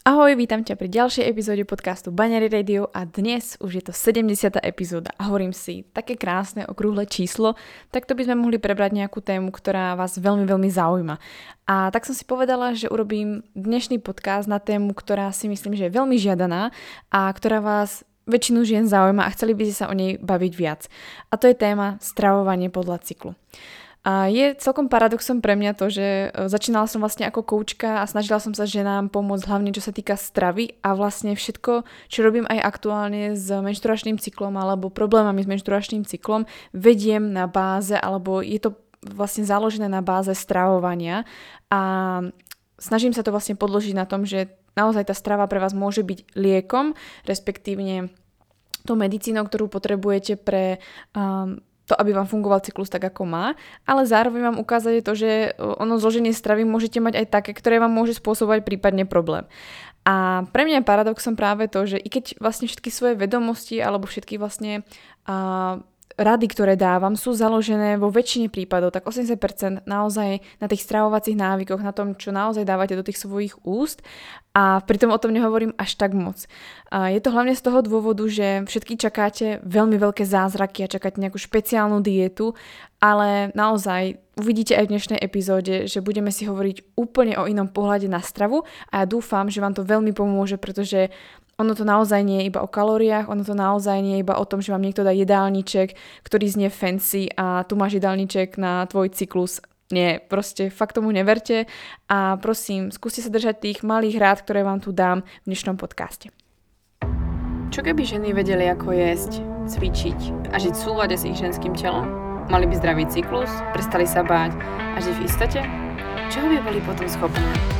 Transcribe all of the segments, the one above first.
Ahoj, vítam ťa pri ďalšej epizóde podcastu Baňary Radio a dnes už je to 70. epizóda a hovorím si, také krásne okrúhle číslo, tak to by sme mohli prebrať nejakú tému, ktorá vás veľmi, veľmi zaujíma. A tak som si povedala, že urobím dnešný podcast na tému, ktorá si myslím, že je veľmi žiadaná a ktorá vás väčšinu žien zaujíma a chceli by ste sa o nej baviť viac. A to je téma stravovanie podľa cyklu. A je celkom paradoxom pre mňa to, že e, začínala som vlastne ako koučka a snažila som sa ženám pomôcť hlavne čo sa týka stravy a vlastne všetko, čo robím aj aktuálne s menšturačným cyklom alebo problémami s menšturačným cyklom, vediem na báze alebo je to vlastne založené na báze stravovania. A snažím sa to vlastne podložiť na tom, že naozaj tá strava pre vás môže byť liekom, respektívne tou medicínou, ktorú potrebujete pre um, to, aby vám fungoval cyklus tak, ako má, ale zároveň vám ukázať to, že ono zloženie stravy môžete mať aj také, ktoré vám môže spôsobovať prípadne problém. A pre mňa je paradoxom práve to, že i keď vlastne všetky svoje vedomosti alebo všetky vlastne uh, rady, ktoré dávam, sú založené vo väčšine prípadov, tak 80% naozaj na tých stravovacích návykoch, na tom, čo naozaj dávate do tých svojich úst a pritom o tom nehovorím až tak moc. A je to hlavne z toho dôvodu, že všetky čakáte veľmi veľké zázraky a čakáte nejakú špeciálnu dietu, ale naozaj uvidíte aj v dnešnej epizóde, že budeme si hovoriť úplne o inom pohľade na stravu a ja dúfam, že vám to veľmi pomôže, pretože ono to naozaj nie je iba o kalóriách, ono to naozaj nie je iba o tom, že vám niekto dá jedálniček, ktorý znie fancy a tu máš jedálniček na tvoj cyklus. Nie, proste fakt tomu neverte a prosím, skúste sa držať tých malých rád, ktoré vám tu dám v dnešnom podcaste. Čo keby ženy vedeli, ako jesť, cvičiť a žiť v súlade s ich ženským telom? Mali by zdravý cyklus, prestali sa báť a žiť v istote? Čoho by boli potom schopné?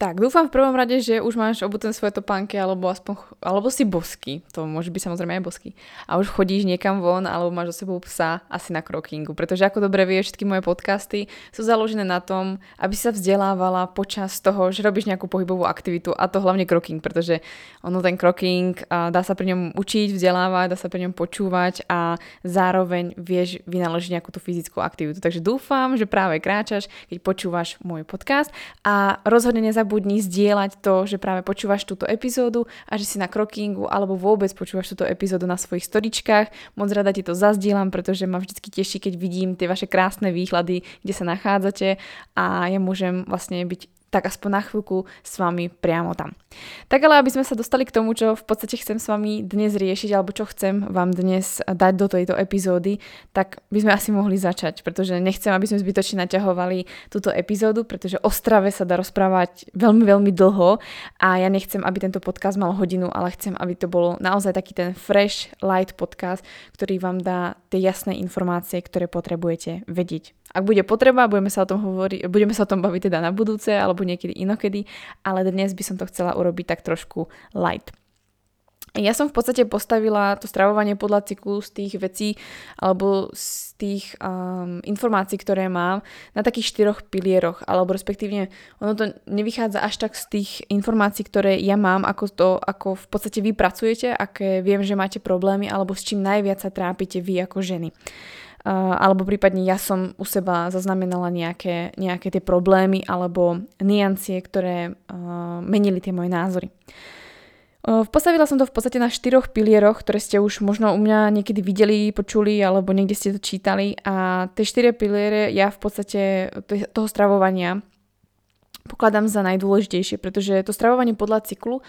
Tak, dúfam v prvom rade, že už máš obutené svoje topánky alebo aspoň, alebo si bosky, to môže byť samozrejme aj bosky. A už chodíš niekam von alebo máš so sebou psa asi na krokingu, pretože ako dobre vieš, všetky moje podcasty sú založené na tom, aby sa vzdelávala počas toho, že robíš nejakú pohybovú aktivitu a to hlavne kroking, pretože ono ten kroking, dá sa pri ňom učiť, vzdelávať, dá sa pri ňom počúvať a zároveň vieš vynaložiť nejakú tú fyzickú aktivitu. Takže dúfam, že práve kráčaš, keď počúvaš môj podcast a rozhodne nezabudni nezabudni zdieľať to, že práve počúvaš túto epizódu a že si na krokingu alebo vôbec počúvaš túto epizódu na svojich storičkách. Moc rada ti to zazdielam, pretože ma vždy teší, keď vidím tie vaše krásne výhľady, kde sa nachádzate a ja môžem vlastne byť tak aspoň na chvíľku s vami priamo tam. Tak ale aby sme sa dostali k tomu, čo v podstate chcem s vami dnes riešiť, alebo čo chcem vám dnes dať do tejto epizódy, tak by sme asi mohli začať, pretože nechcem, aby sme zbytočne naťahovali túto epizódu, pretože o strave sa dá rozprávať veľmi, veľmi dlho a ja nechcem, aby tento podcast mal hodinu, ale chcem, aby to bol naozaj taký ten fresh, light podcast, ktorý vám dá tie jasné informácie, ktoré potrebujete vedieť. Ak bude potreba, budeme sa o tom, hovori- budeme sa o tom baviť teda na budúce alebo niekedy inokedy, ale dnes by som to chcela urobiť tak trošku light. Ja som v podstate postavila to stravovanie podľa cyklu z tých vecí alebo z tých um, informácií, ktoré mám na takých štyroch pilieroch, alebo respektívne ono to nevychádza až tak z tých informácií, ktoré ja mám, ako to, ako v podstate vy pracujete, aké viem, že máte problémy, alebo s čím najviac sa trápite vy ako ženy alebo prípadne ja som u seba zaznamenala nejaké, nejaké tie problémy alebo niancie, ktoré uh, menili tie moje názory. Uh, postavila som to v podstate na štyroch pilieroch, ktoré ste už možno u mňa niekedy videli, počuli alebo niekde ste to čítali a tie štyri piliere ja v podstate toho stravovania pokladám za najdôležitejšie, pretože to stravovanie podľa cyklu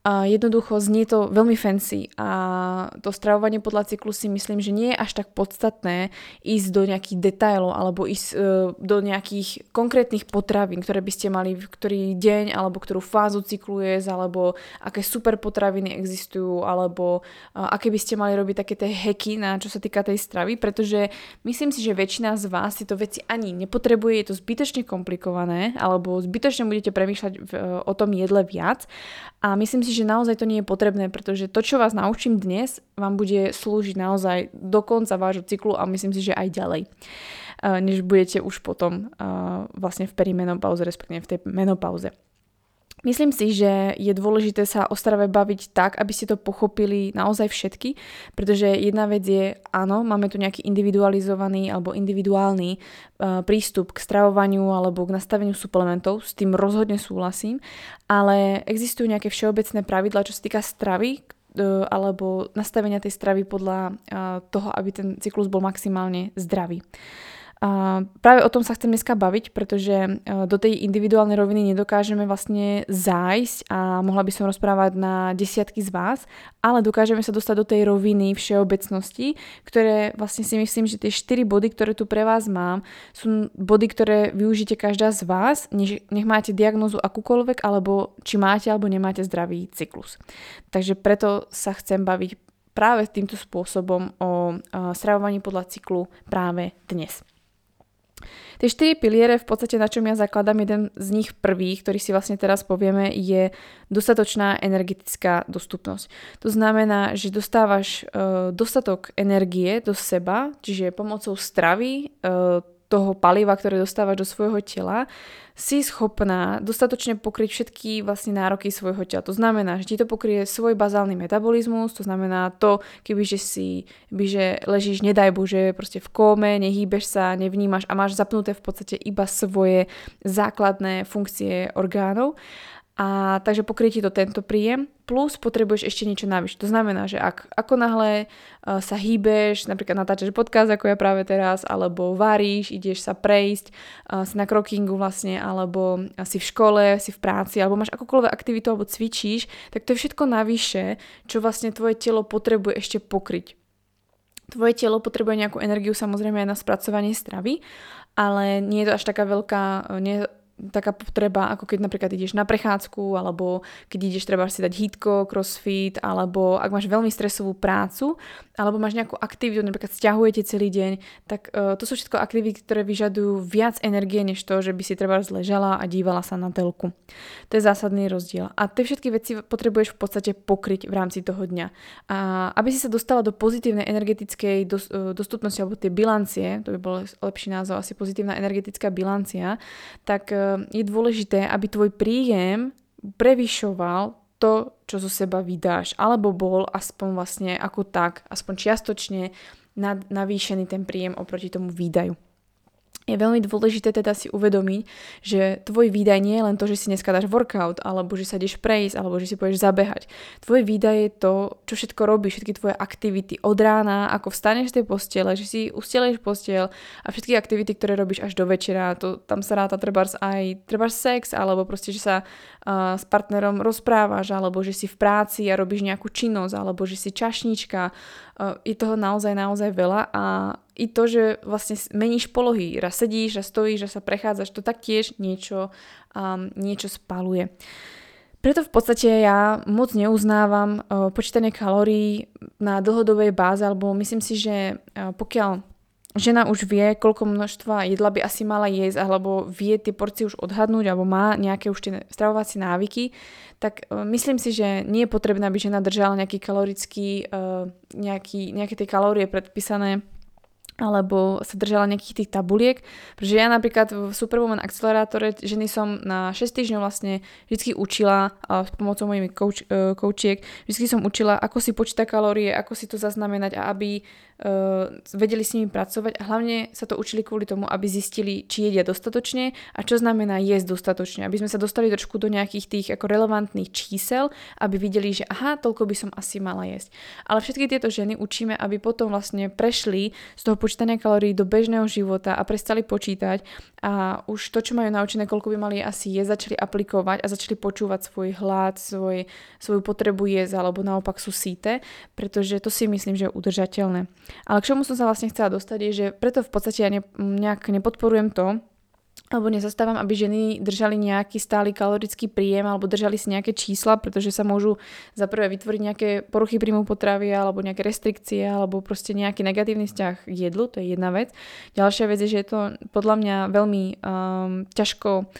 a jednoducho znie to veľmi fancy. A to stravovanie podľa cyklu si myslím, že nie je až tak podstatné ísť do nejakých detailov alebo ísť e, do nejakých konkrétnych potravín, ktoré by ste mali v ktorý deň alebo ktorú fázu cyklu jesť alebo aké super potraviny existujú alebo e, aké by ste mali robiť také tie heky na čo sa týka tej stravy, pretože myslím si, že väčšina z vás si to veci ani nepotrebuje, je to zbytočne komplikované alebo zbytočne budete premýšľať v, o tom jedle viac. A myslím si, že naozaj to nie je potrebné, pretože to, čo vás naučím dnes, vám bude slúžiť naozaj do konca vášho cyklu a myslím si, že aj ďalej než budete už potom vlastne v perimenopauze, respektíve v tej menopauze. Myslím si, že je dôležité sa o strave baviť tak, aby ste to pochopili naozaj všetky, pretože jedna vec je, áno, máme tu nejaký individualizovaný alebo individuálny uh, prístup k stravovaniu alebo k nastaveniu suplementov, s tým rozhodne súhlasím, ale existujú nejaké všeobecné pravidla, čo sa týka stravy, uh, alebo nastavenia tej stravy podľa uh, toho, aby ten cyklus bol maximálne zdravý. A práve o tom sa chcem dneska baviť, pretože e, do tej individuálnej roviny nedokážeme vlastne zájsť a mohla by som rozprávať na desiatky z vás, ale dokážeme sa dostať do tej roviny všeobecnosti, ktoré vlastne si myslím, že tie 4 body, ktoré tu pre vás mám, sú body, ktoré využite každá z vás, nech, máte diagnozu akúkoľvek, alebo či máte alebo nemáte zdravý cyklus. Takže preto sa chcem baviť práve týmto spôsobom o stravovaní podľa cyklu práve dnes. Tie štyri piliere, v podstate na čom ja zakladám, jeden z nich prvý, ktorý si vlastne teraz povieme, je dostatočná energetická dostupnosť. To znamená, že dostávaš uh, dostatok energie do seba, čiže pomocou stravy, uh, toho paliva, ktoré dostávaš do svojho tela, si schopná dostatočne pokryť všetky vlastne nároky svojho tela. To znamená, že ti to pokrie svoj bazálny metabolizmus, to znamená to, keby že si, by že ležíš, nedaj Bože, proste v kóme, nehýbeš sa, nevnímaš a máš zapnuté v podstate iba svoje základné funkcie orgánov a takže pokrie ti to tento príjem, plus potrebuješ ešte niečo navyše. To znamená, že ak ako náhle uh, sa hýbeš, napríklad natáčaš podcast ako ja práve teraz, alebo varíš, ideš sa prejsť, uh, si na krokingu vlastne, alebo si v škole, si v práci, alebo máš akokoľvek aktivitu, alebo cvičíš, tak to je všetko navyše, čo vlastne tvoje telo potrebuje ešte pokryť. Tvoje telo potrebuje nejakú energiu samozrejme aj na spracovanie stravy, ale nie je to až taká veľká, nie, taká potreba, ako keď napríklad ideš na prechádzku, alebo keď ideš treba si dať hitko, crossfit, alebo ak máš veľmi stresovú prácu, alebo máš nejakú aktivitu, napríklad stiahujete celý deň, tak uh, to sú všetko aktivity, ktoré vyžadujú viac energie, než to, že by si treba zležala a dívala sa na telku. To je zásadný rozdiel. A tie všetky veci potrebuješ v podstate pokryť v rámci toho dňa. A aby si sa dostala do pozitívnej energetickej dos- e, dostupnosti, alebo tie bilancie, to by bol lepší názov, asi pozitívna energetická bilancia, tak uh, je dôležité, aby tvoj príjem prevyšoval to, čo zo seba vydáš, alebo bol aspoň vlastne ako tak, aspoň čiastočne navýšený ten príjem oproti tomu výdaju je veľmi dôležité teda si uvedomiť, že tvoj výdaj nie je len to, že si dneska dáš workout, alebo že sa ideš prejsť, alebo že si pôjdeš zabehať. Tvoj výdaj je to, čo všetko robíš, všetky tvoje aktivity od rána, ako vstaneš z tej postele, že si usteleš postiel a všetky aktivity, ktoré robíš až do večera. To, tam sa ráta trebárs aj trebárs sex, alebo proste, že sa s partnerom rozprávaš, alebo že si v práci a robíš nejakú činnosť, alebo že si čašnička. Je toho naozaj, naozaj veľa a i to, že vlastne meníš polohy, raz sedíš, raz stojíš, raz sa prechádzaš, to taktiež niečo, um, niečo spaluje. Preto v podstate ja moc neuznávam uh, počítanie kalórií na dlhodobej báze, alebo myslím si, že uh, pokiaľ žena už vie, koľko množstva jedla by asi mala jesť, alebo vie tie porcie už odhadnúť, alebo má nejaké už tie stravovacie návyky, tak uh, myslím si, že nie je potrebné, aby žena držala nejaký kalorický, uh, nejaký, nejaké tie kalórie predpísané alebo sa držala nejakých tých tabuliek, pretože ja napríklad v Superwoman akcelerátore ženy som na 6 týždňov vlastne vždy učila s pomocou mojimi coach, uh, coachiek, vždy som učila, ako si počíta kalórie, ako si to zaznamenať a aby vedeli s nimi pracovať a hlavne sa to učili kvôli tomu, aby zistili, či jedia dostatočne a čo znamená jesť dostatočne. Aby sme sa dostali trošku do nejakých tých ako relevantných čísel, aby videli, že aha, toľko by som asi mala jesť. Ale všetky tieto ženy učíme, aby potom vlastne prešli z toho počítania kalórií do bežného života a prestali počítať a už to, čo majú naučené, koľko by mali asi jesť, začali aplikovať a začali počúvať svoj hlad, svoj, svoju potrebu jesť alebo naopak sú síte, pretože to si myslím, že je udržateľné. Ale k čomu som sa vlastne chcela dostať je, že preto v podstate ja ne, nejak nepodporujem to, alebo nezastávam, aby ženy držali nejaký stály kalorický príjem alebo držali si nejaké čísla, pretože sa môžu za prvé vytvoriť nejaké poruchy príjmu potravy alebo nejaké restrikcie alebo proste nejaký negatívny vzťah k jedlu, to je jedna vec. Ďalšia vec je, že je to podľa mňa veľmi um, ťažko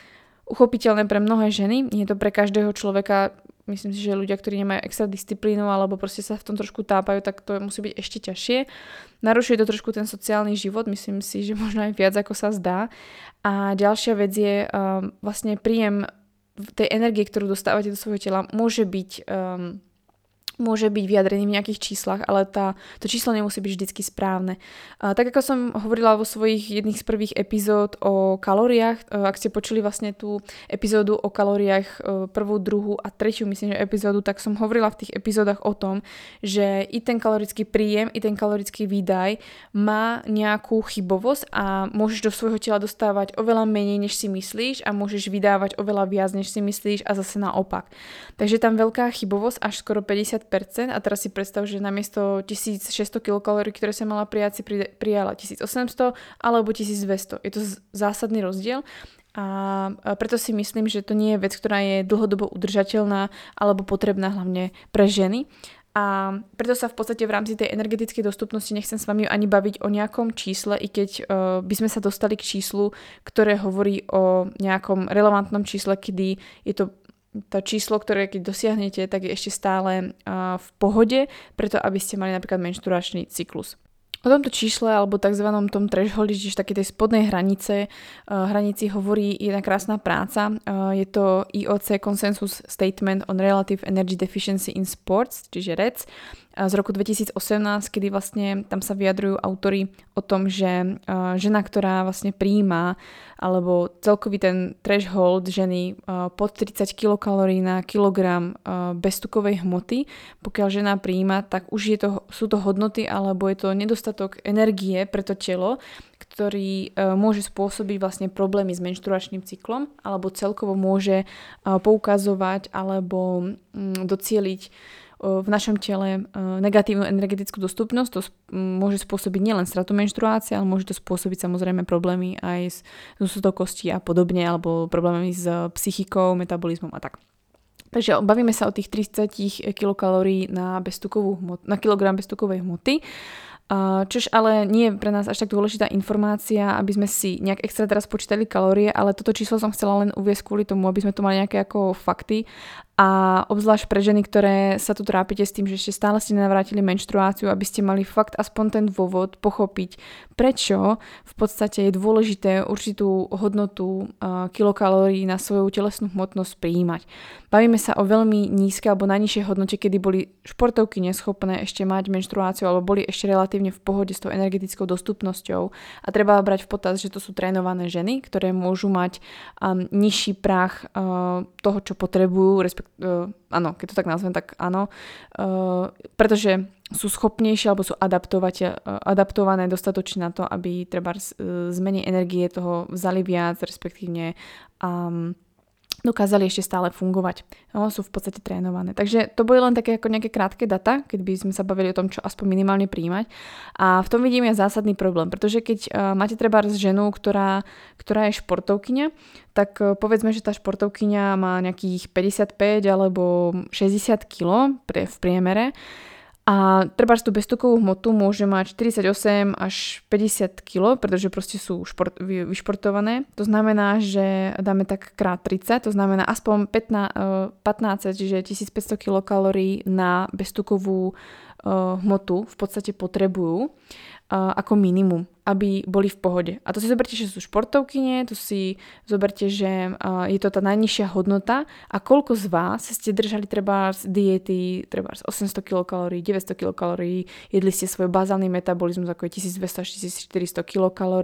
uchopiteľné pre mnohé ženy. Nie je to pre každého človeka myslím si, že ľudia, ktorí nemajú extra disciplínu alebo proste sa v tom trošku tápajú, tak to musí byť ešte ťažšie. Narušuje to trošku ten sociálny život, myslím si, že možno aj viac ako sa zdá. A ďalšia vec je um, vlastne príjem tej energie, ktorú dostávate do svojho tela, môže byť um, môže byť vyjadrený v nejakých číslach, ale tá, to číslo nemusí byť vždy správne. A, tak ako som hovorila vo svojich jedných z prvých epizód o kalóriách, e, ak ste počuli vlastne tú epizódu o kalóriách e, prvú, druhú a tretiu, myslím, že epizódu, tak som hovorila v tých epizódach o tom, že i ten kalorický príjem, i ten kalorický výdaj má nejakú chybovosť a môžeš do svojho tela dostávať oveľa menej, než si myslíš a môžeš vydávať oveľa viac, než si myslíš a zase naopak. Takže tam veľká chybovosť až skoro 50 a teraz si predstav, že namiesto 1600 kcal, ktoré sa mala prijať, si prijala 1800 alebo 1200. Je to zásadný rozdiel a preto si myslím, že to nie je vec, ktorá je dlhodobo udržateľná alebo potrebná hlavne pre ženy. A preto sa v podstate v rámci tej energetickej dostupnosti nechcem s vami ani baviť o nejakom čísle, i keď uh, by sme sa dostali k číslu, ktoré hovorí o nejakom relevantnom čísle, kedy je to to číslo, ktoré keď dosiahnete, tak je ešte stále v pohode, preto aby ste mali napríklad menšturačný cyklus. O tomto čísle alebo tzv. tom thresholde, čiže také tej spodnej hranice, uh, hranici hovorí jedna krásna práca. Je to IOC Consensus Statement on Relative Energy Deficiency in Sports, čiže REC z roku 2018, kedy vlastne tam sa vyjadrujú autory o tom, že žena, ktorá vlastne príjma alebo celkový ten threshold ženy pod 30 kilokalórií na kilogram beztukovej hmoty, pokiaľ žena príjma, tak už je to, sú to hodnoty alebo je to nedostatok energie pre to telo, ktorý môže spôsobiť vlastne problémy s menštruačným cyklom alebo celkovo môže poukazovať alebo mm, docieliť v našom tele negatívnu energetickú dostupnosť. To môže spôsobiť nielen stratu menštruácie, ale môže to spôsobiť samozrejme problémy aj s kosti a podobne, alebo problémy s psychikou, metabolizmom a tak. Takže bavíme sa o tých 30 kilokalórií na, hmot, na kilogram beztukovej hmoty. Čož ale nie je pre nás až tak dôležitá informácia, aby sme si nejak extra teraz počítali kalórie, ale toto číslo som chcela len uviesť kvôli tomu, aby sme tu mali nejaké ako fakty a obzvlášť pre ženy, ktoré sa tu trápite s tým, že ešte stále ste nenavrátili menštruáciu, aby ste mali fakt aspoň ten dôvod pochopiť, prečo v podstate je dôležité určitú hodnotu uh, kilokalórií na svoju telesnú hmotnosť prijímať. Bavíme sa o veľmi nízkej alebo najnižšej hodnote, kedy boli športovky neschopné ešte mať menštruáciu alebo boli ešte relatívne v pohode s tou energetickou dostupnosťou. A treba brať v potaz, že to sú trénované ženy, ktoré môžu mať um, nižší prach uh, toho, čo potrebujú, respektíve uh, áno, keď to tak nazvem, tak áno, uh, pretože sú schopnejšie alebo sú uh, adaptované dostatočne na to, aby treba uh, zmeny energie toho vzali viac, respektívne um, dokázali ešte stále fungovať. No, sú v podstate trénované. Takže to boli len také ako nejaké krátke data, keď by sme sa bavili o tom, čo aspoň minimálne príjmať. A v tom vidím ja zásadný problém, pretože keď uh, máte treba ženu, ktorá, ktorá je športovkyňa, tak uh, povedzme, že tá športovkyňa má nejakých 55 alebo 60 kg v priemere, a treba tú beztukovú hmotu môže mať 48 až 50 kg, pretože proste sú šport, vyšportované. To znamená, že dáme tak krát 30, to znamená aspoň 15, 15 čiže 1500 kilokalórií na beztukovú uh, hmotu v podstate potrebujú uh, ako minimum. Aby boli v pohode. A to si zoberte, že sú športovkyne, to si zoberte, že je to tá najnižšia hodnota. A koľko z vás ste držali treba z diety, treba z 800 kcal, 900 kcal, jedli ste svoj bazálny metabolizmus ako je 1200 1400 kcal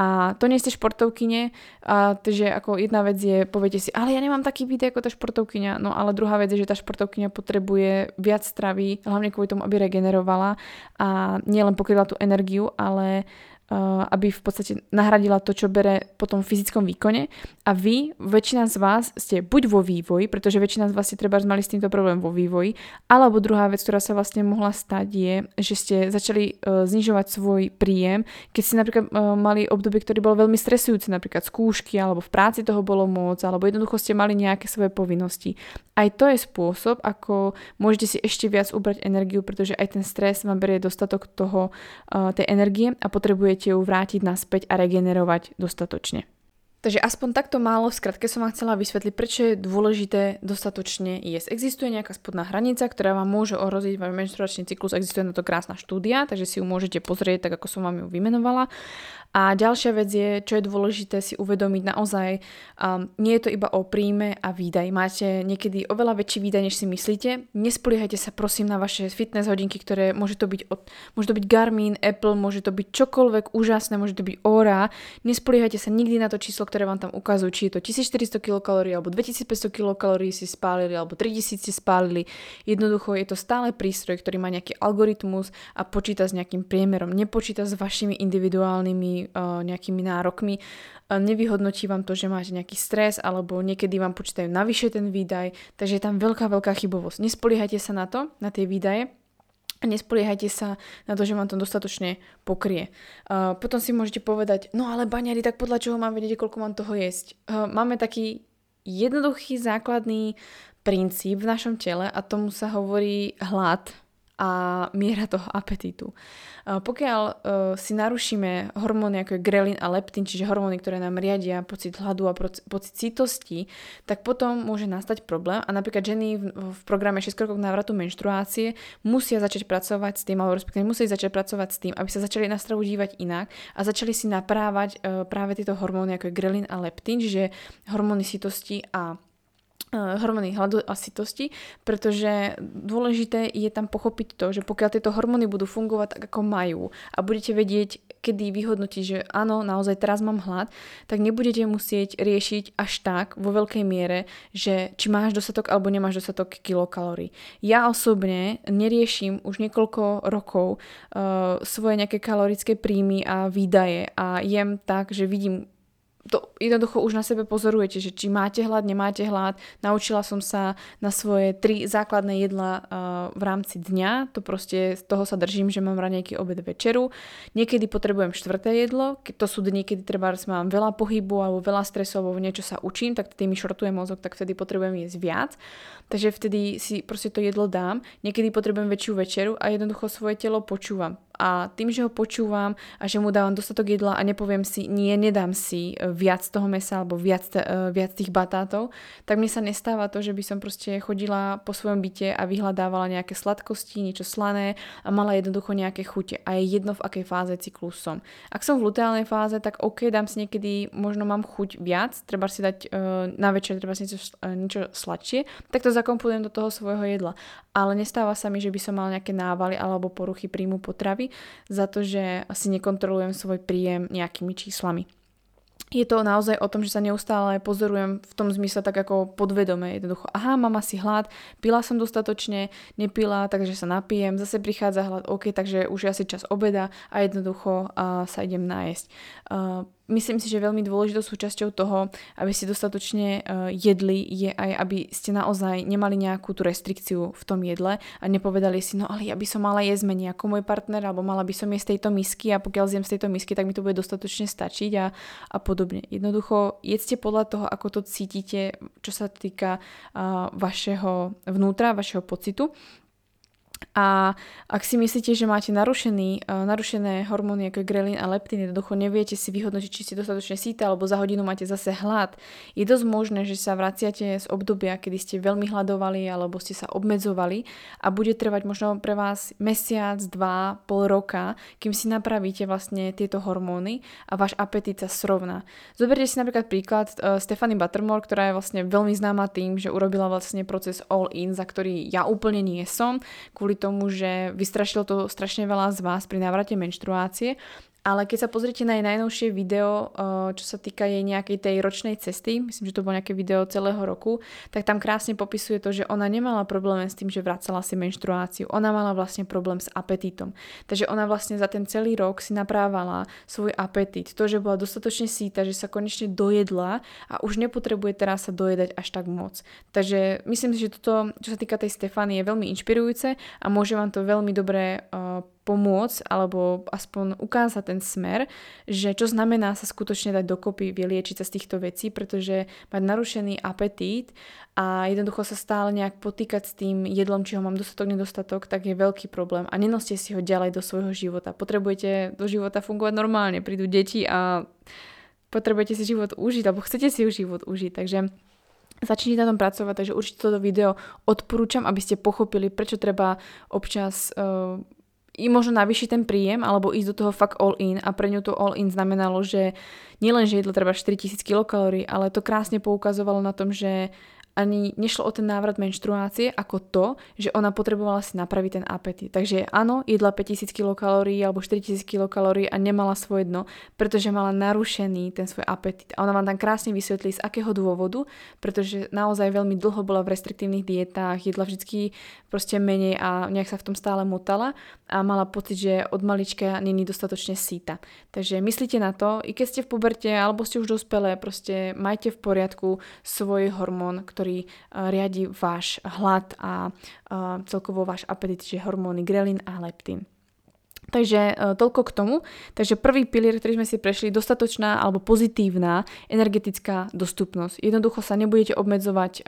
a to nie ste športovkyne, a takže ako jedna vec je, poviete si, ale ja nemám taký byt ako tá športovkyňa, no ale druhá vec je, že tá športovkyňa potrebuje viac stravy, hlavne kvôli tomu, aby regenerovala. A nielen pokryla tú energiu, ale aby v podstate nahradila to, čo bere po tom fyzickom výkone. A vy, väčšina z vás, ste buď vo vývoji, pretože väčšina z vás ste treba mali s týmto problém vo vývoji, alebo druhá vec, ktorá sa vlastne mohla stať, je, že ste začali uh, znižovať svoj príjem, keď ste napríklad uh, mali obdobie, ktorý bol veľmi stresujúci, napríklad skúšky, alebo v práci toho bolo moc, alebo jednoducho ste mali nejaké svoje povinnosti. Aj to je spôsob, ako môžete si ešte viac ubrať energiu, pretože aj ten stres vám berie dostatok toho, uh, tej energie a potrebujete ju vrátiť naspäť a regenerovať dostatočne. Takže aspoň takto málo, v skratke som vám chcela vysvetliť, prečo je dôležité dostatočne jesť. Existuje nejaká spodná hranica, ktorá vám môže ohroziť váš menštruačný cyklus, existuje na to krásna štúdia, takže si ju môžete pozrieť, tak ako som vám ju vymenovala. A ďalšia vec je, čo je dôležité si uvedomiť naozaj, um, nie je to iba o príjme a výdaj. Máte niekedy oveľa väčší výdaj, než si myslíte. Nespoliehajte sa prosím na vaše fitness hodinky, ktoré môže to byť, od, môže to byť Garmin, Apple, môže to byť čokoľvek úžasné, môže to byť Ora. Nespoliehajte sa nikdy na to číslo, ktoré vám tam ukazujú, či je to 1400 kcal alebo 2500 kcal si spálili alebo 3000 ste spálili. Jednoducho je to stále prístroj, ktorý má nejaký algoritmus a počíta s nejakým priemerom, nepočíta s vašimi individuálnymi uh, nejakými nárokmi. Uh, nevyhodnotí vám to, že máte nejaký stres alebo niekedy vám počítajú navyše ten výdaj, takže je tam veľká, veľká chybovosť. Nespoliehajte sa na to, na tie výdaje, a nespoliehajte sa na to, že vám to dostatočne pokrie. Uh, potom si môžete povedať, no ale baňari, tak podľa čoho mám vedieť, koľko mám toho jesť? Uh, máme taký jednoduchý základný princíp v našom tele a tomu sa hovorí hlad a miera toho apetítu. Pokiaľ uh, si narušíme hormóny ako je grelin a leptín, čiže hormóny, ktoré nám riadia pocit hladu a pocit citosti, tak potom môže nastať problém a napríklad ženy v, programe 6 krokov návratu menštruácie musia začať pracovať s tým, alebo respektíve musí začať pracovať s tým, aby sa začali na stravu dívať inak a začali si naprávať uh, práve tieto hormóny ako je grelin a leptín, čiže hormóny citosti a hormóny hladu a sytosti, pretože dôležité je tam pochopiť to, že pokiaľ tieto hormóny budú fungovať tak, ako majú a budete vedieť, kedy vyhodnotiť, že áno, naozaj teraz mám hlad, tak nebudete musieť riešiť až tak vo veľkej miere, že či máš dostatok alebo nemáš dostatok kilokalórií. Ja osobne neriešim už niekoľko rokov uh, svoje nejaké kalorické príjmy a výdaje a jem tak, že vidím to jednoducho už na sebe pozorujete, že či máte hlad, nemáte hlad. Naučila som sa na svoje tri základné jedla uh, v rámci dňa, to proste z toho sa držím, že mám raňajky, obed, večeru. Niekedy potrebujem štvrté jedlo, to sú dni, kedy treba mám veľa pohybu alebo veľa stresu alebo niečo sa učím, tak tým mi šortuje mozog, tak vtedy potrebujem jesť viac. Takže vtedy si proste to jedlo dám. Niekedy potrebujem väčšiu večeru a jednoducho svoje telo počúvam a tým, že ho počúvam a že mu dávam dostatok jedla a nepoviem si, nie, nedám si e, viac toho mesa alebo viac, uh, viac tých batátov, tak mne sa nestáva to, že by som proste chodila po svojom byte a vyhľadávala nejaké sladkosti, niečo slané a mala jednoducho nejaké chute a je jedno v akej fáze cyklus som. Ak som v luteálnej fáze, tak OK, dám si niekedy, možno mám chuť viac, treba si dať uh, na večer, treba si niečo, uh, niečo sladšie, tak to zakomponujem do toho svojho jedla. Ale nestáva sa mi, že by som mala nejaké návaly alebo poruchy príjmu potravy, za to, že si nekontrolujem svoj príjem nejakými číslami je to naozaj o tom, že sa neustále pozorujem v tom zmysle tak ako podvedome. Jednoducho, aha, mám asi hlad, pila som dostatočne, nepila, takže sa napijem, zase prichádza hlad, OK, takže už je asi čas obeda a jednoducho uh, sa idem nájsť. Uh, myslím si, že veľmi dôležitou súčasťou toho, aby ste dostatočne uh, jedli, je aj, aby ste naozaj nemali nejakú tú restrikciu v tom jedle a nepovedali si, no ale ja by som mala jesť menej ako môj partner, alebo mala by som jesť z tejto misky a pokiaľ zjem z tejto misky, tak mi to bude dostatočne stačiť a, a podobne. Jednoducho jedzte podľa toho, ako to cítite, čo sa týka uh, vašeho vnútra, vašeho pocitu A ak si myslíte, že máte narušený, uh, narušené hormóny ako grelin a leptín, jednoducho neviete si vyhodnotiť, či ste dostatočne síta, alebo za hodinu máte zase hlad, je dosť možné, že sa vraciate z obdobia, kedy ste veľmi hľadovali alebo ste sa obmedzovali a bude trvať možno pre vás mesiac, dva, pol roka, kým si napravíte vlastne tieto hormóny a váš apetít sa srovná. Zoberte si napríklad príklad uh, Stephanie Buttermore, ktorá je vlastne veľmi známa tým, že urobila vlastne proces all-in, za ktorý ja úplne nie som, kvôli tomu, že vystrašilo to strašne veľa z vás pri návrate menštruácie ale keď sa pozrite na jej najnovšie video, eh, čo sa týka jej nejakej tej ročnej cesty, myslím, že to bolo nejaké video celého roku, tak tam krásne popisuje to, že ona nemala problém s tým, že vracala si menštruáciu. Ona mala vlastne problém s apetítom. Takže ona vlastne za ten celý rok si naprávala svoj apetít. To, že bola dostatočne síta, že sa konečne dojedla a už nepotrebuje teraz sa dojedať až tak moc. Takže myslím si, že toto, čo sa týka tej Stefany, je veľmi inšpirujúce a môže vám to veľmi dobre uh, pomôcť alebo aspoň ukázať ten smer, že čo znamená sa skutočne dať dokopy, vyliečiť sa z týchto vecí, pretože mať narušený apetít a jednoducho sa stále nejak potýkať s tým jedlom, či ho mám dostatok, nedostatok, tak je veľký problém a nenoste si ho ďalej do svojho života. Potrebujete do života fungovať normálne, prídu deti a potrebujete si život užiť alebo chcete si život užiť, takže Začnite na tom pracovať, takže určite toto video odporúčam, aby ste pochopili, prečo treba občas uh, i možno navýšiť ten príjem alebo ísť do toho fakt all in. A pre ňu to all in znamenalo, že nielen, že jedlo treba 4000 kilokalórií, ale to krásne poukazovalo na tom, že ani nešlo o ten návrat menštruácie ako to, že ona potrebovala si napraviť ten apetít. Takže áno, jedla 5000 kilokalórií alebo 4000 kilokalórií a nemala svoje dno, pretože mala narušený ten svoj apetít. A ona vám tam krásne vysvetlí, z akého dôvodu, pretože naozaj veľmi dlho bola v restriktívnych dietách, jedla vždy proste menej a nejak sa v tom stále motala a mala pocit, že od malička není dostatočne síta. Takže myslíte na to, i keď ste v puberte alebo ste už dospelé, proste majte v poriadku svoj hormón, uh, riadi váš hlad a uh, celkovo váš apetit, čiže hormóny grelin a leptín. Takže uh, toľko k tomu. Takže prvý pilier, ktorý sme si prešli, dostatočná alebo pozitívna energetická dostupnosť. Jednoducho sa nebudete obmedzovať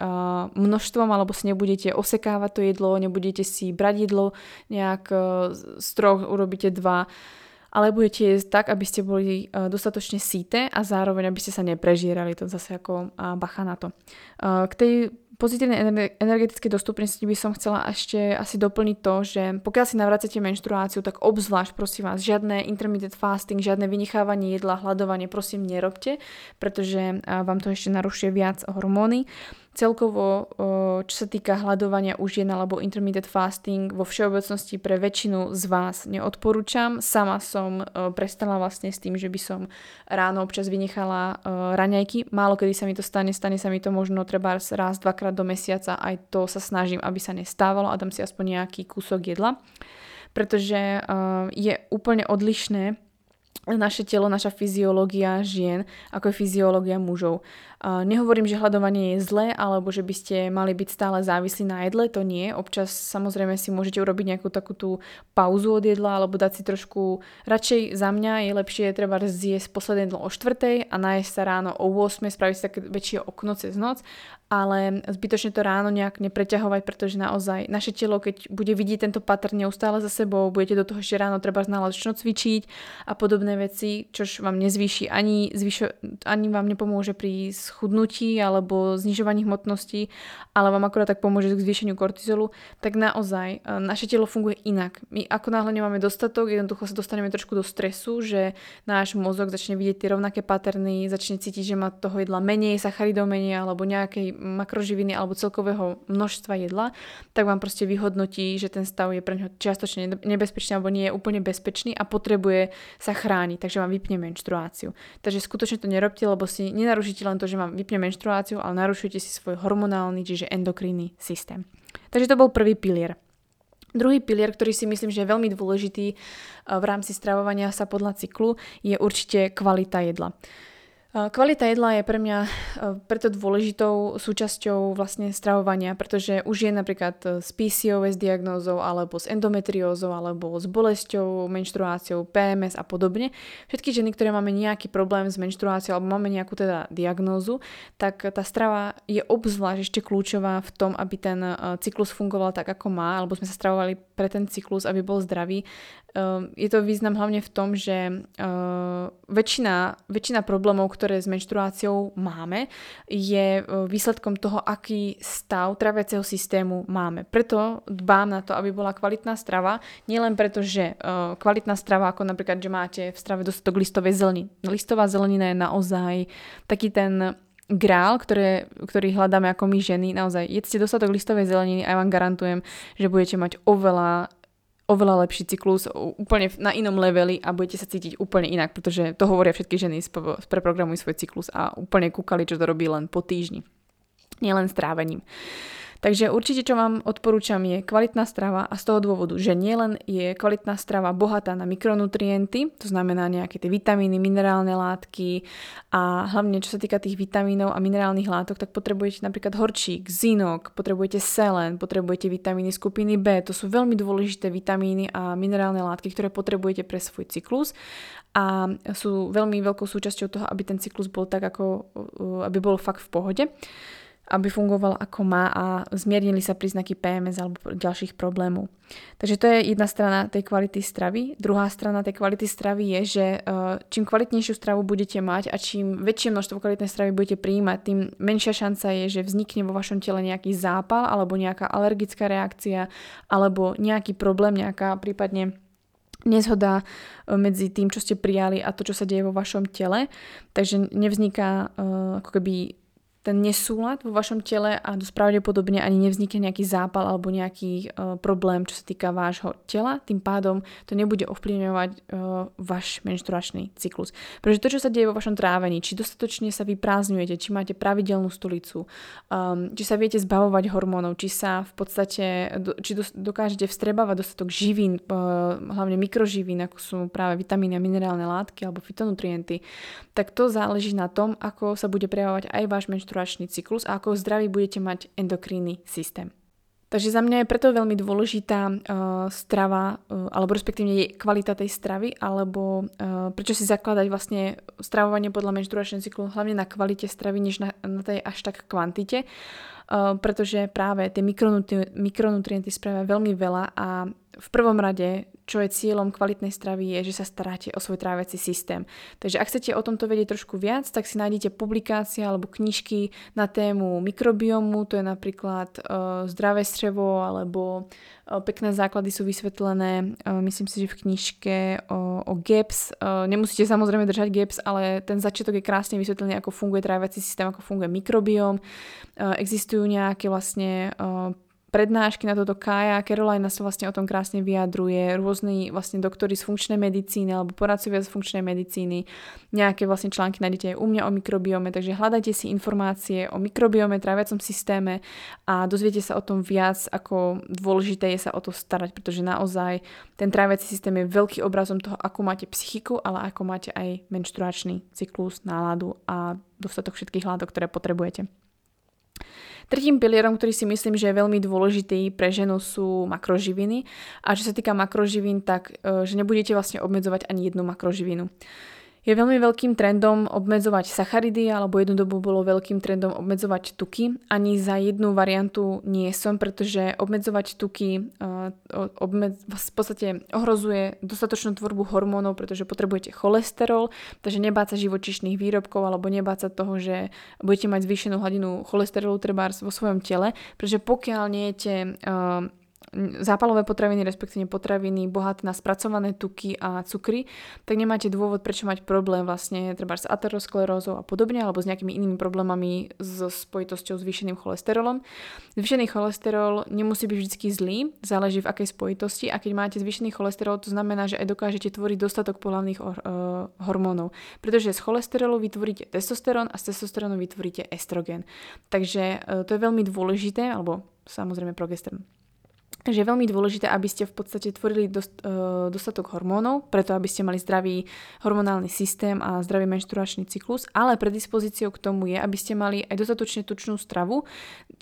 množstvom alebo si nebudete osekávať to jedlo, nebudete si brať jedlo nejak z troch, urobíte dva ale budete jesť tak, aby ste boli dostatočne síte a zároveň, aby ste sa neprežírali. To zase ako bacha na to. K tej pozitívnej energetickej dostupnosti by som chcela ešte asi doplniť to, že pokiaľ si navracete menštruáciu, tak obzvlášť prosím vás, žiadne intermittent fasting, žiadne vynichávanie jedla, hľadovanie prosím nerobte, pretože vám to ešte narušuje viac hormóny. Celkovo, čo sa týka hľadovania u žien alebo intermittent fasting, vo všeobecnosti pre väčšinu z vás neodporúčam. Sama som prestala vlastne s tým, že by som ráno občas vynechala raňajky. Málo kedy sa mi to stane, stane sa mi to možno treba raz, dvakrát do mesiaca. Aj to sa snažím, aby sa nestávalo a dám si aspoň nejaký kúsok jedla. Pretože je úplne odlišné naše telo, naša fyziológia žien, ako je fyziológia mužov. Nehovorím, že hľadovanie je zlé, alebo že by ste mali byť stále závislí na jedle, to nie. Občas samozrejme si môžete urobiť nejakú takú tú pauzu od jedla, alebo dať si trošku, radšej za mňa je lepšie treba zjesť posledné jedlo o 4 a nájsť sa ráno o 8, spraviť si také väčšie okno cez noc, ale zbytočne to ráno nejak nepreťahovať, pretože naozaj naše telo, keď bude vidieť tento pattern neustále za sebou, budete do toho ešte ráno treba náležčno cvičiť a podobné veci, čož vám nezvýši ani, zvyšo, ani vám nepomôže pri schudnutí alebo znižovaní hmotnosti, ale vám akorát tak pomôže k zvýšeniu kortizolu, tak naozaj e, naše telo funguje inak. My ako náhle nemáme dostatok, jednoducho sa dostaneme trošku do stresu, že náš mozog začne vidieť tie rovnaké paterny, začne cítiť, že má toho jedla menej, sacharidov menej alebo nejakej makroživiny alebo celkového množstva jedla, tak vám proste vyhodnotí, že ten stav je pre neho čiastočne nebezpečný alebo nie je úplne bezpečný a potrebuje sa chrániť, takže vám vypne menštruáciu. Takže skutočne to nerobte, lebo si nenarušíte len to, že vám vypne menštruáciu, ale narušujete si svoj hormonálny, čiže endokrinný systém. Takže to bol prvý pilier. Druhý pilier, ktorý si myslím, že je veľmi dôležitý eh, v rámci stravovania sa podľa cyklu, je určite kvalita jedla. Kvalita jedla je pre mňa preto dôležitou súčasťou vlastne stravovania, pretože už je napríklad s PCOS diagnózou, alebo s endometriózou, alebo s bolesťou, menštruáciou, PMS a podobne. Všetky ženy, ktoré máme nejaký problém s menštruáciou alebo máme nejakú teda diagnózu, tak tá strava je obzvlášť ešte kľúčová v tom, aby ten cyklus fungoval tak, ako má, alebo sme sa stravovali pre ten cyklus, aby bol zdravý. Je to význam hlavne v tom, že väčšina, väčšina problémov, ktoré s menštruáciou máme, je e, výsledkom toho, aký stav traviaceho systému máme. Preto dbám na to, aby bola kvalitná strava, nielen preto, že e, kvalitná strava, ako napríklad, že máte v strave dostatok listovej zeleniny. Listová zelenina je naozaj taký ten grál, ktoré, ktorý hľadáme ako my ženy, naozaj jedzte dostatok listovej zeleniny a ja vám garantujem, že budete mať oveľa oveľa lepší cyklus, úplne na inom leveli a budete sa cítiť úplne inak, pretože to hovoria všetky ženy, preprogramujú svoj cyklus a úplne kúkali, čo to robí len po týždni. Nielen strávením. Takže určite, čo vám odporúčam, je kvalitná strava a z toho dôvodu, že nielen je kvalitná strava bohatá na mikronutrienty, to znamená nejaké tie vitamíny, minerálne látky a hlavne čo sa týka tých vitamínov a minerálnych látok, tak potrebujete napríklad horčík, zinok, potrebujete selen, potrebujete vitamíny skupiny B, to sú veľmi dôležité vitamíny a minerálne látky, ktoré potrebujete pre svoj cyklus a sú veľmi veľkou súčasťou toho, aby ten cyklus bol tak, ako, aby bol fakt v pohode aby fungoval ako má a zmiernili sa príznaky PMS alebo ďalších problémov. Takže to je jedna strana tej kvality stravy. Druhá strana tej kvality stravy je, že e, čím kvalitnejšiu stravu budete mať a čím väčšie množstvo kvalitnej stravy budete prijímať, tým menšia šanca je, že vznikne vo vašom tele nejaký zápal alebo nejaká alergická reakcia alebo nejaký problém, nejaká prípadne nezhoda e, medzi tým, čo ste prijali a to, čo sa deje vo vašom tele. Takže nevzniká uh, ako keby ten nesúlad vo vašom tele a dosť pravdepodobne ani nevznikne nejaký zápal alebo nejaký uh, problém, čo sa týka vášho tela. Tým pádom to nebude ovplyvňovať uh, váš menštruačný cyklus. Pretože to, čo sa deje vo vašom trávení, či dostatočne sa vyprázdňujete, či máte pravidelnú stolicu, um, či sa viete zbavovať hormónov, či sa v podstate, do, či do, dokážete vstrebávať dostatok živín, uh, hlavne mikroživín, ako sú práve vitamíny a minerálne látky alebo fitonutrienty, tak to záleží na tom, ako sa bude prejavovať aj váš menštruačný menštruačný cyklus a ako zdravý budete mať endokrínny systém. Takže za mňa je preto veľmi dôležitá uh, strava, uh, alebo respektíve je kvalita tej stravy, alebo uh, prečo si zakladať vlastne stravovanie podľa menštruačného cyklu hlavne na kvalite stravy, než na, na tej až tak kvantite, uh, pretože práve tie mikronutri- mikronutrienty spravia veľmi veľa a v prvom rade čo je cieľom kvalitnej stravy, je, že sa staráte o svoj tráviaci systém. Takže ak chcete o tomto vedieť trošku viac, tak si nájdete publikácie alebo knižky na tému mikrobiomu, to je napríklad uh, zdravé střevo alebo uh, pekné základy sú vysvetlené, uh, myslím si, že v knižke o, o GAPS. Uh, nemusíte samozrejme držať GAPS, ale ten začiatok je krásne vysvetlený, ako funguje tráviaci systém, ako funguje mikrobióm. Uh, existujú nejaké vlastne uh, prednášky na toto Kaja. Carolina sa vlastne o tom krásne vyjadruje. Rôzni vlastne doktori z funkčnej medicíny alebo poradcovia z funkčnej medicíny. Nejaké vlastne články nájdete aj u mňa o mikrobiome, takže hľadajte si informácie o mikrobiome, tráviacom systéme a dozviete sa o tom viac, ako dôležité je sa o to starať, pretože naozaj ten tráviaci systém je veľký obrazom toho, ako máte psychiku, ale ako máte aj menštruačný cyklus, náladu a dostatok všetkých látok, ktoré potrebujete. Tretím pilierom, ktorý si myslím, že je veľmi dôležitý pre ženu sú makroživiny. A čo sa týka makroživín, tak e, že nebudete vlastne obmedzovať ani jednu makroživinu. Je veľmi veľkým trendom obmedzovať sacharidy, alebo jednu dobu bolo veľkým trendom obmedzovať tuky. Ani za jednu variantu nie som, pretože obmedzovať tuky uh, obmed, v podstate ohrozuje dostatočnú tvorbu hormónov, pretože potrebujete cholesterol, takže nebáť sa živočišných výrobkov alebo nebáť sa toho, že budete mať zvýšenú hladinu cholesterolu treba vo svojom tele, pretože pokiaľ nejete uh, zápalové potraviny, respektíve potraviny bohaté na spracované tuky a cukry, tak nemáte dôvod, prečo mať problém vlastne treba s aterosklerózou a podobne, alebo s nejakými inými problémami so spojitosťou s zvýšeným cholesterolom. Zvýšený cholesterol nemusí byť vždy zlý, záleží v akej spojitosti a keď máte zvýšený cholesterol, to znamená, že aj dokážete tvoriť dostatok pohľavných uh, hormónov, pretože z cholesterolu vytvoríte testosterón a z testosterónu vytvoríte estrogen. Takže uh, to je veľmi dôležité, alebo samozrejme progesterón. Takže je veľmi dôležité, aby ste v podstate tvorili dost, uh, dostatok hormónov, preto aby ste mali zdravý hormonálny systém a zdravý menštruačný cyklus, ale predispozíciou k tomu je, aby ste mali aj dostatočne tučnú stravu,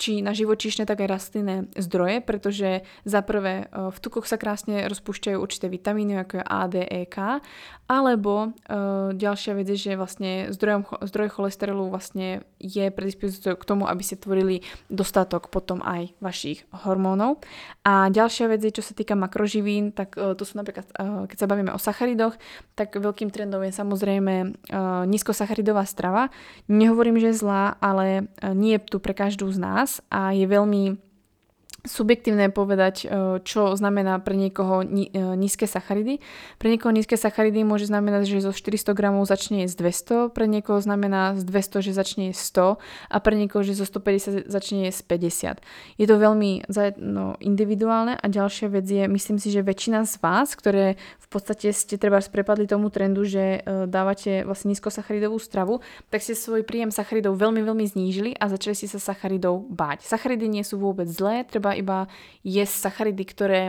či na živočíšne, tak aj rastlinné zdroje, pretože za prvé uh, v tukoch sa krásne rozpúšťajú určité vitamíny, ako je A, D, E, K, alebo uh, ďalšia vec je, že vlastne zdrojom, zdroj cholesterolu vlastne je predispozíciou k tomu, aby ste tvorili dostatok potom aj vašich hormónov. A ďalšia vec je, čo sa týka makroživín, tak uh, to sú napríklad, uh, keď sa bavíme o sacharidoch, tak veľkým trendom je samozrejme uh, nízkosacharidová strava. Nehovorím, že je zlá, ale nie je tu pre každú z nás a je veľmi subjektívne povedať, e, čo znamená pre niekoho e, nízke sacharidy. Pre niekoho nízke sacharidy môže znamenať, že zo 400 gramov začne jesť 200, pre niekoho znamená z 200, že začne jesť 100 a pre niekoho, že zo 150 začne jesť 50. Je to veľmi no, individuálne a ďalšia vec je, myslím si, že väčšina z vás, ktoré v podstate ste treba prepadli tomu trendu, že e, dávate vlastne nízkosacharidovú stravu, tak ste svoj príjem sacharidov veľmi, veľmi znížili a začali ste sa sacharidov báť. Sacharidy nie sú vôbec zlé, treba treba iba jesť sacharidy, ktoré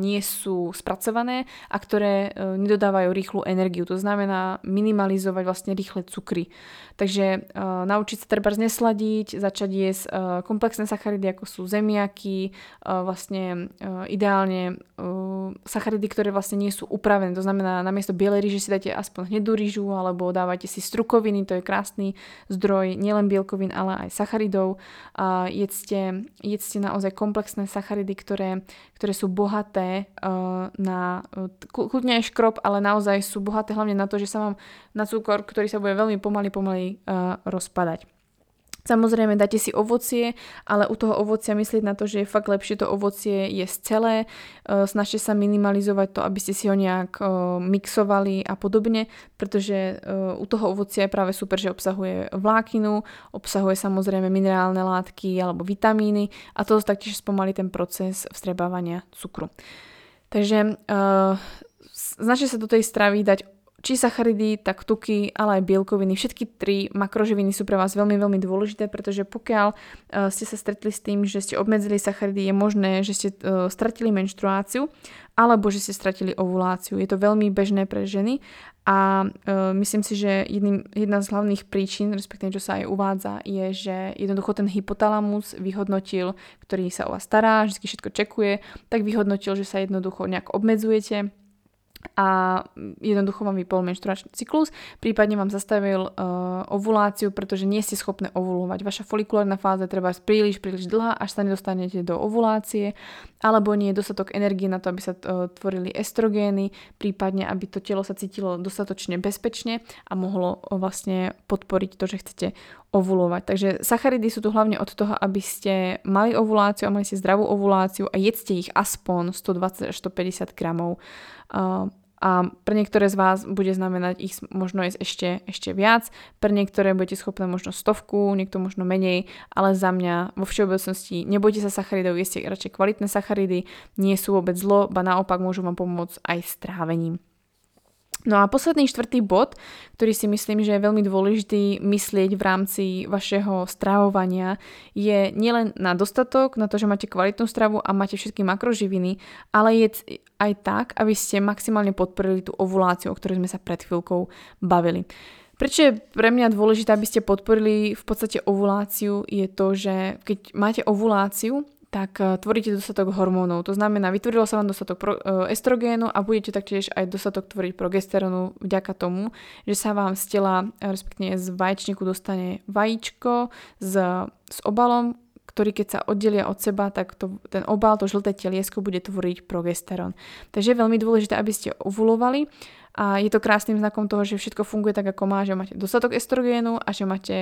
nie sú spracované a ktoré e, nedodávajú rýchlu energiu. To znamená minimalizovať vlastne rýchle cukry. Takže uh, naučiť sa treba nesladiť, začať jesť komplexné sacharidy, ako sú zemiaky, vlastne ideálne sacharidy, ktoré vlastne nie sú upravené. To znamená, namiesto bielej ríže si dáte aspoň hnedú rýžu, alebo dávate si strukoviny, to je krásny zdroj nielen bielkovín, ale aj sacharidov. Jedzte, jedzte naozaj komplexné sacharidy, ktoré, ktoré sú bohaté uh, na, uh, kľudne aj škrob, ale naozaj sú bohaté hlavne na to, že sa vám na cukor, ktorý sa bude veľmi pomaly, pomaly uh, rozpadať. Samozrejme, dajte si ovocie, ale u toho ovocia myslieť na to, že je fakt lepšie to ovocie jesť celé. Snažte sa minimalizovať to, aby ste si ho nejak mixovali a podobne, pretože u toho ovocia je práve super, že obsahuje vlákinu, obsahuje samozrejme minerálne látky alebo vitamíny a to taktiež spomalí ten proces vstrebávania cukru. Takže uh, snažte sa do tej stravy dať či sacharidy, tak tuky, ale aj bielkoviny. Všetky tri makroživiny sú pre vás veľmi, veľmi dôležité, pretože pokiaľ uh, ste sa stretli s tým, že ste obmedzili sacharidy, je možné, že ste uh, stratili menštruáciu alebo že ste stratili ovuláciu. Je to veľmi bežné pre ženy a uh, myslím si, že jedným, jedna z hlavných príčin, respektíve čo sa aj uvádza, je, že jednoducho ten hypotalamus vyhodnotil, ktorý sa o vás stará, vždy všetko čekuje, tak vyhodnotil, že sa jednoducho nejak obmedzujete a jednoducho vám vypol menštruačný cyklus, prípadne vám zastavil uh, ovuláciu, pretože nie ste schopné ovulovať. Vaša folikulárna fáza treba príliš, príliš dlhá, až sa nedostanete do ovulácie, alebo nie je dostatok energie na to, aby sa uh, tvorili estrogény, prípadne aby to telo sa cítilo dostatočne bezpečne a mohlo uh, vlastne podporiť to, že chcete ovulovať. Takže sacharidy sú tu hlavne od toho, aby ste mali ovuláciu a mali ste zdravú ovuláciu a jedzte ich aspoň 120 až 150 gramov. A pre niektoré z vás bude znamenať ich možno jesť ešte, ešte viac, pre niektoré budete schopné možno stovku, niekto možno menej, ale za mňa vo všeobecnosti nebojte sa sacharidov, jeste radšej kvalitné sacharidy, nie sú vôbec zlo, ba naopak môžu vám pomôcť aj s trávením. No a posledný štvrtý bod, ktorý si myslím, že je veľmi dôležitý myslieť v rámci vašeho stravovania, je nielen na dostatok, na to, že máte kvalitnú stravu a máte všetky makroživiny, ale je aj tak, aby ste maximálne podporili tú ovuláciu, o ktorej sme sa pred chvíľkou bavili. Prečo je pre mňa dôležité, aby ste podporili v podstate ovuláciu, je to, že keď máte ovuláciu, tak e, tvoríte dostatok hormónov. To znamená, vytvorilo sa vám dostatok pro, e, estrogénu a budete taktiež aj dostatok tvoriť progesterónu vďaka tomu, že sa vám z tela, e, respektíve z vaječníku dostane vajíčko s, s obalom, ktorý keď sa oddelia od seba, tak to, ten obal, to žlté teliesko bude tvoriť progesterón. Takže je veľmi dôležité, aby ste ovulovali a je to krásnym znakom toho, že všetko funguje tak, ako má, že máte dostatok estrogénu a že máte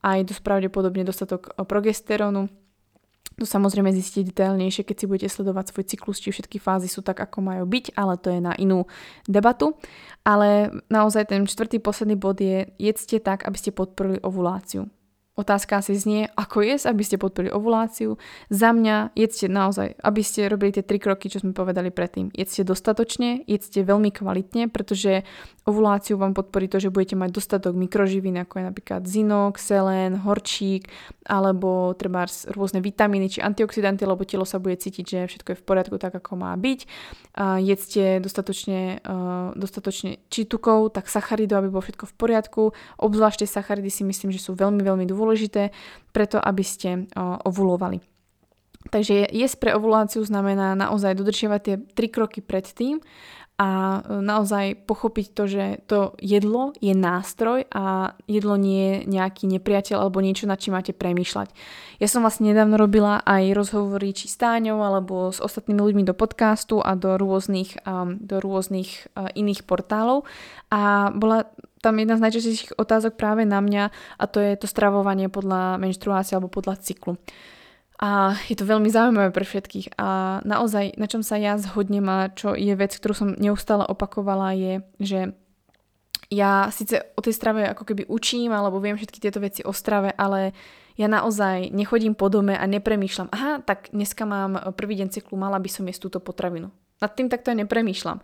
aj dosť pravdepodobne dostatok progesterónu to samozrejme zistiť detailnejšie, keď si budete sledovať svoj cyklus, či všetky fázy sú tak, ako majú byť, ale to je na inú debatu. Ale naozaj ten štvrtý posledný bod je, jedzte tak, aby ste podporili ovuláciu. Otázka si znie, ako jesť, aby ste podporili ovuláciu. Za mňa jedzte naozaj, aby ste robili tie tri kroky, čo sme povedali predtým. Jedzte dostatočne, jedzte veľmi kvalitne, pretože Ovuláciu vám podporí to, že budete mať dostatok mikroživín, ako je napríklad zinok, selen, horčík, alebo treba rôzne vitamíny či antioxidanty, lebo telo sa bude cítiť, že všetko je v poriadku tak, ako má byť. Jedzte dostatočne, dostatočne či tukov, tak sacharidov, aby bolo všetko v poriadku. Obzvlášte sacharidy si myslím, že sú veľmi, veľmi dôležité, preto aby ste ovulovali. Takže jesť pre ovuláciu znamená naozaj dodržiavať tie tri kroky predtým a e, naozaj pochopiť to, že to jedlo je nástroj a jedlo nie je nejaký nepriateľ alebo niečo, nad čím máte premýšľať. Ja som vlastne nedávno robila aj rozhovory či s Táňou alebo s ostatnými ľuďmi do podcastu a do rôznych, um, do rôznych uh, iných portálov a bola tam jedna z najčastejších otázok práve na mňa a to je to stravovanie podľa menštruácie alebo podľa cyklu. A je to veľmi zaujímavé pre všetkých. A naozaj, na čom sa ja zhodnem a čo je vec, ktorú som neustále opakovala, je, že ja síce o tej strave ako keby učím, alebo viem všetky tieto veci o strave, ale ja naozaj nechodím po dome a nepremýšľam, aha, tak dneska mám prvý deň cyklu, mala by som jesť túto potravinu. Nad tým takto aj nepremýšľam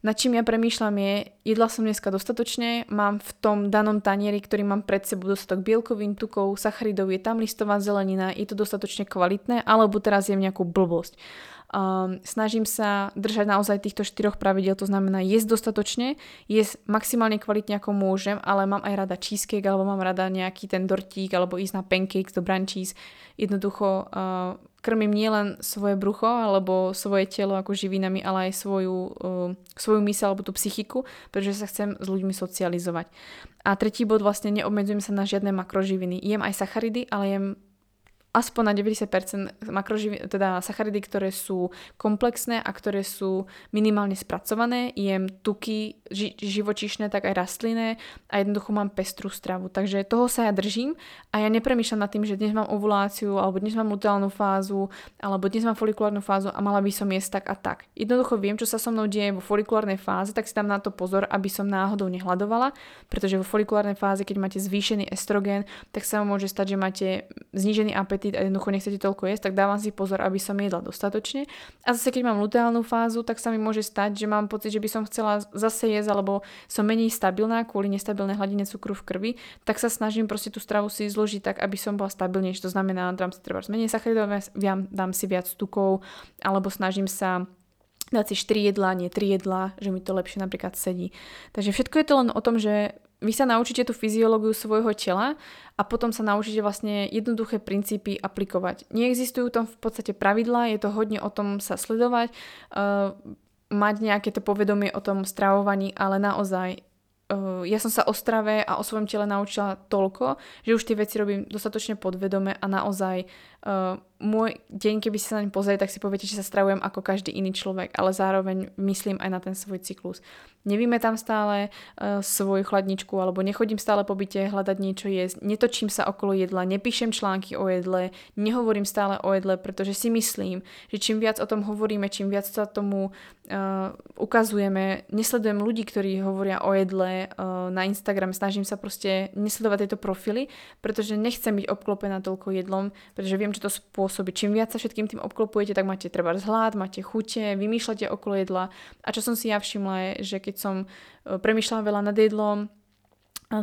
nad čím ja premýšľam je, jedla som dneska dostatočne, mám v tom danom tanieri, ktorý mám pred sebou dostatok bielkovín, tukov, sacharidov, je tam listová zelenina, je to dostatočne kvalitné, alebo teraz jem nejakú blbosť. Um, snažím sa držať naozaj týchto štyroch pravidel, to znamená jesť dostatočne, jesť maximálne kvalitne ako môžem, ale mám aj rada cheesecake, alebo mám rada nejaký ten dortík, alebo ísť na pancakes do brunchies. Jednoducho uh, krmím nielen svoje brucho alebo svoje telo ako živinami, ale aj svoju, uh, svoju mysel alebo tú psychiku, pretože sa chcem s ľuďmi socializovať. A tretí bod vlastne neobmedzujem sa na žiadne makroživiny. Jem aj sacharidy, ale jem aspoň na 90% makroživi, teda sacharidy, ktoré sú komplexné a ktoré sú minimálne spracované. Jem tuky ži, živočišné, tak aj rastlinné a jednoducho mám pestrú stravu. Takže toho sa ja držím a ja nepremýšľam nad tým, že dnes mám ovuláciu alebo dnes mám luteálnu fázu alebo dnes mám folikulárnu fázu a mala by som jesť tak a tak. Jednoducho viem, čo sa so mnou deje vo folikulárnej fáze, tak si tam na to pozor, aby som náhodou nehľadovala, pretože vo folikulárnej fáze, keď máte zvýšený estrogén, tak sa vám môže stať, že máte znížený apetit apetit a jednoducho nechcete toľko jesť, tak dávam si pozor, aby som jedla dostatočne. A zase keď mám luteálnu fázu, tak sa mi môže stať, že mám pocit, že by som chcela zase jesť, alebo som menej stabilná kvôli nestabilnej hladine cukru v krvi, tak sa snažím proste tú stravu si zložiť tak, aby som bola stabilnejšia. To znamená, dám si treba menej sacharidov, dám si viac tukov, alebo snažím sa dať si 4 jedlá, nie 3 jedlá, že mi to lepšie napríklad sedí. Takže všetko je to len o tom, že vy sa naučíte tú fyziológiu svojho tela a potom sa naučíte vlastne jednoduché princípy aplikovať. Neexistujú tam v podstate pravidlá, je to hodne o tom sa sledovať, uh, mať nejaké to povedomie o tom stravovaní, ale naozaj uh, ja som sa o strave a o svojom tele naučila toľko, že už tie veci robím dostatočne podvedome a naozaj uh, môj deň, keby si sa naň pozrieť, tak si poviete, že sa stravujem ako každý iný človek, ale zároveň myslím aj na ten svoj cyklus. Nevíme tam stále uh, svoju chladničku, alebo nechodím stále po byte hľadať niečo jesť, netočím sa okolo jedla, nepíšem články o jedle, nehovorím stále o jedle, pretože si myslím, že čím viac o tom hovoríme, čím viac sa tomu uh, ukazujeme, nesledujem ľudí, ktorí hovoria o jedle uh, na Instagram, snažím sa proste nesledovať tieto profily, pretože nechcem byť obklopená toľko jedlom, pretože viem, že to spôsobí. Čím viac sa všetkým tým obklopujete, tak máte treba zhlad, máte chute, vymýšľate okolo jedla. A čo som si ja všimla je, že keď som e, premýšľala veľa nad jedlom,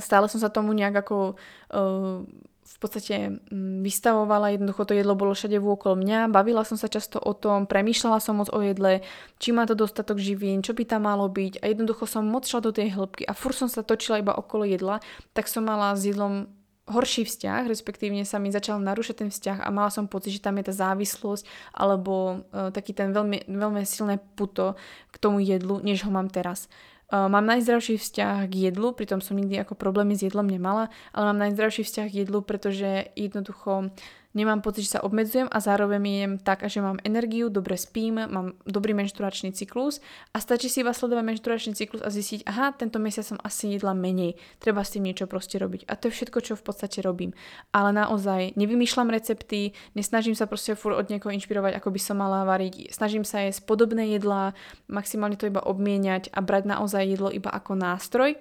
stále som sa tomu nejak ako uh, v podstate mm, vystavovala, jednoducho to jedlo bolo všade vôkol mňa, bavila som sa často o tom, premýšľala som moc o jedle, či má to dostatok živín, čo by tam malo byť a jednoducho som moc šla do tej hĺbky a fur som sa točila iba okolo jedla, tak som mala s jedlom horší vzťah, respektívne sa mi začal narúšať ten vzťah a mala som pocit, že tam je tá závislosť alebo uh, taký ten veľmi, veľmi silné puto k tomu jedlu, než ho mám teraz. Uh, mám najzdravší vzťah k jedlu, pritom som nikdy ako problémy s jedlom nemala, ale mám najzdravší vzťah k jedlu, pretože jednoducho nemám pocit, že sa obmedzujem a zároveň jem tak, že mám energiu, dobre spím, mám dobrý menšturačný cyklus a stačí si iba sledovať menšturačný cyklus a zistiť, aha, tento mesiac som asi jedla menej, treba s tým niečo proste robiť. A to je všetko, čo v podstate robím. Ale naozaj nevymýšľam recepty, nesnažím sa proste fur od niekoho inšpirovať, ako by som mala variť, snažím sa jesť podobné jedlá, maximálne to iba obmieniať a brať naozaj jedlo iba ako nástroj,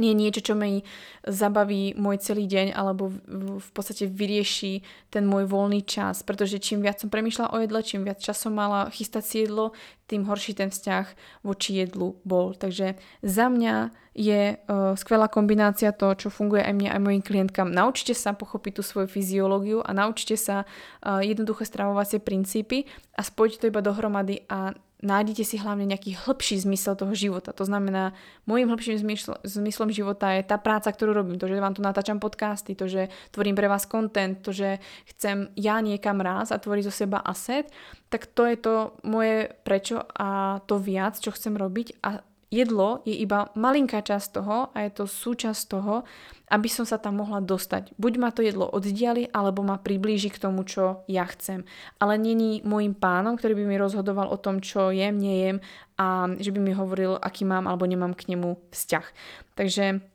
nie niečo, čo mi zabaví môj celý deň alebo v podstate vyrieši ten môj voľný čas, pretože čím viac som premyšľala o jedle, čím viac času mala chystať si jedlo, tým horší ten vzťah voči jedlu bol. Takže za mňa je uh, skvelá kombinácia to, čo funguje aj mne, aj mojim klientkám. Naučte sa pochopiť tú svoju fyziológiu a naučte sa uh, jednoduché stravovacie princípy a spojte to iba dohromady a nájdete si hlavne nejaký hĺbší zmysel toho života. To znamená, môjim hĺbším zmysl- zmyslom života je tá práca, ktorú robím, to, že vám tu natáčam podcasty, to, že tvorím pre vás content, to, že chcem ja niekam raz a tvoriť zo seba asset, tak to je to moje prečo a to viac, čo chcem robiť a jedlo je iba malinká časť toho a je to súčasť toho, aby som sa tam mohla dostať. Buď ma to jedlo oddiali, alebo ma priblíži k tomu, čo ja chcem. Ale není môjim pánom, ktorý by mi rozhodoval o tom, čo jem, nejem a že by mi hovoril, aký mám alebo nemám k nemu vzťah. Takže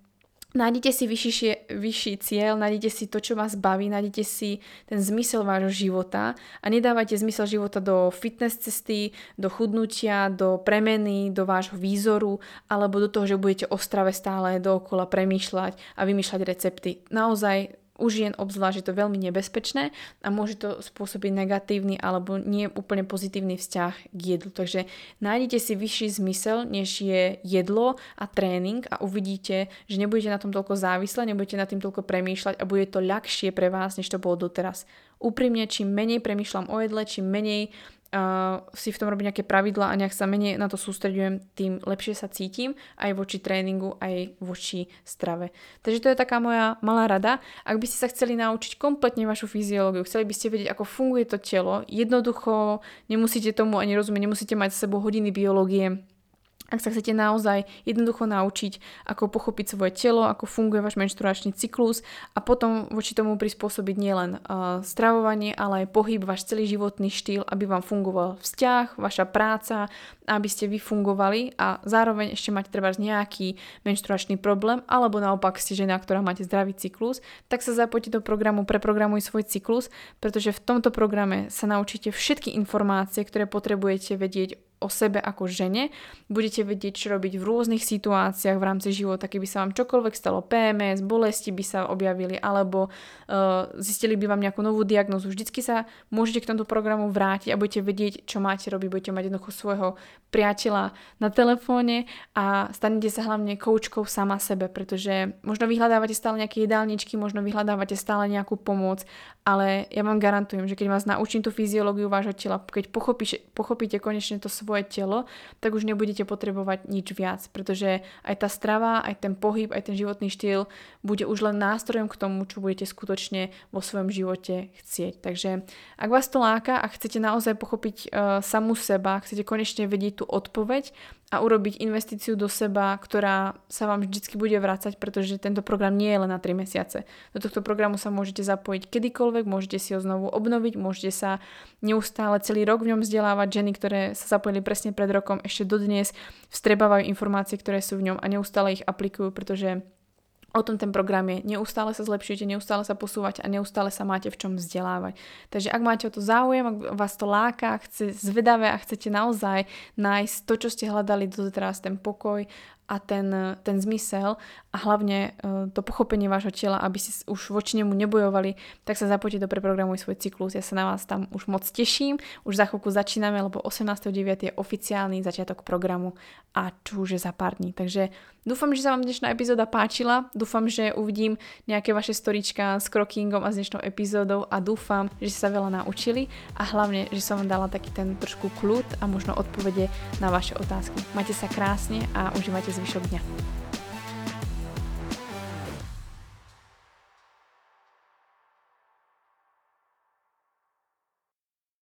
Nájdete si vyšší, vyšší cieľ, nájdete si to, čo vás baví, nájdete si ten zmysel vášho života a nedávajte zmysel života do fitness cesty, do chudnutia, do premeny, do vášho výzoru alebo do toho, že budete o strave stále dookola premýšľať a vymýšľať recepty. Naozaj u žien obzvlášť je to veľmi nebezpečné a môže to spôsobiť negatívny alebo nie úplne pozitívny vzťah k jedlu. Takže nájdete si vyšší zmysel, než je jedlo a tréning a uvidíte, že nebudete na tom toľko závislé, nebudete na tým toľko premýšľať a bude to ľahšie pre vás, než to bolo doteraz. Úprimne, čím menej premýšľam o jedle, čím menej uh, si v tom robiť nejaké pravidla a nejak sa menej na to sústredujem, tým lepšie sa cítim aj voči tréningu, aj voči strave. Takže to je taká moja malá rada. Ak by ste sa chceli naučiť kompletne vašu fyziológiu, chceli by ste vedieť, ako funguje to telo, jednoducho nemusíte tomu ani rozumieť, nemusíte mať s sebou hodiny biológie, ak sa chcete naozaj jednoducho naučiť, ako pochopiť svoje telo, ako funguje váš menštruačný cyklus a potom voči tomu prispôsobiť nielen uh, stravovanie, ale aj pohyb, váš celý životný štýl, aby vám fungoval vzťah, vaša práca, aby ste vy fungovali a zároveň ešte máte treba nejaký menštruačný problém, alebo naopak ste žena, ktorá máte zdravý cyklus, tak sa zapojte do programu Preprogramuj svoj cyklus, pretože v tomto programe sa naučíte všetky informácie, ktoré potrebujete vedieť o sebe ako žene, budete vedieť, čo robiť v rôznych situáciách v rámci života, keby sa vám čokoľvek stalo, PMS, bolesti by sa objavili, alebo uh, zistili by vám nejakú novú diagnozu. Vždycky sa môžete k tomto programu vrátiť a budete vedieť, čo máte robiť, budete mať jednoducho svojho priateľa na telefóne a stanete sa hlavne koučkou sama sebe, pretože možno vyhľadávate stále nejaké jedálničky, možno vyhľadávate stále nejakú pomoc, ale ja vám garantujem, že keď vás naučím tú fyziológiu vášho tela, keď pochopíš, pochopíte konečne to telo, tak už nebudete potrebovať nič viac, pretože aj tá strava, aj ten pohyb, aj ten životný štýl bude už len nástrojom k tomu, čo budete skutočne vo svojom živote chcieť. Takže ak vás to láka a chcete naozaj pochopiť uh, samú seba, chcete konečne vedieť tú odpoveď a urobiť investíciu do seba, ktorá sa vám vždy bude vrácať, pretože tento program nie je len na 3 mesiace. Do tohto programu sa môžete zapojiť kedykoľvek, môžete si ho znovu obnoviť, môžete sa neustále celý rok v ňom vzdelávať. Ženy, ktoré sa zapojili presne pred rokom, ešte dodnes vstrebávajú informácie, ktoré sú v ňom a neustále ich aplikujú, pretože o tom ten program je. Neustále sa zlepšujete, neustále sa posúvať a neustále sa máte v čom vzdelávať. Takže ak máte o to záujem, ak vás to láka, chce zvedavé a chcete naozaj nájsť to, čo ste hľadali doteraz, ten pokoj a ten, ten zmysel a hlavne uh, to pochopenie vášho tela, aby si už voči nemu nebojovali, tak sa zapojte do preprogramuj svoj cyklus. Ja sa na vás tam už moc teším. Už za chvíľku začíname, lebo 18.9. je oficiálny začiatok programu a čo už je za pár dní. Takže dúfam, že sa vám dnešná epizóda páčila. Dúfam, že uvidím nejaké vaše storička s krokingom a s dnešnou epizódou a dúfam, že ste sa veľa naučili a hlavne, že som vám dala taký ten trošku kľud a možno odpovede na vaše otázky. Majte sa krásne a užívajte zvyšok dňa.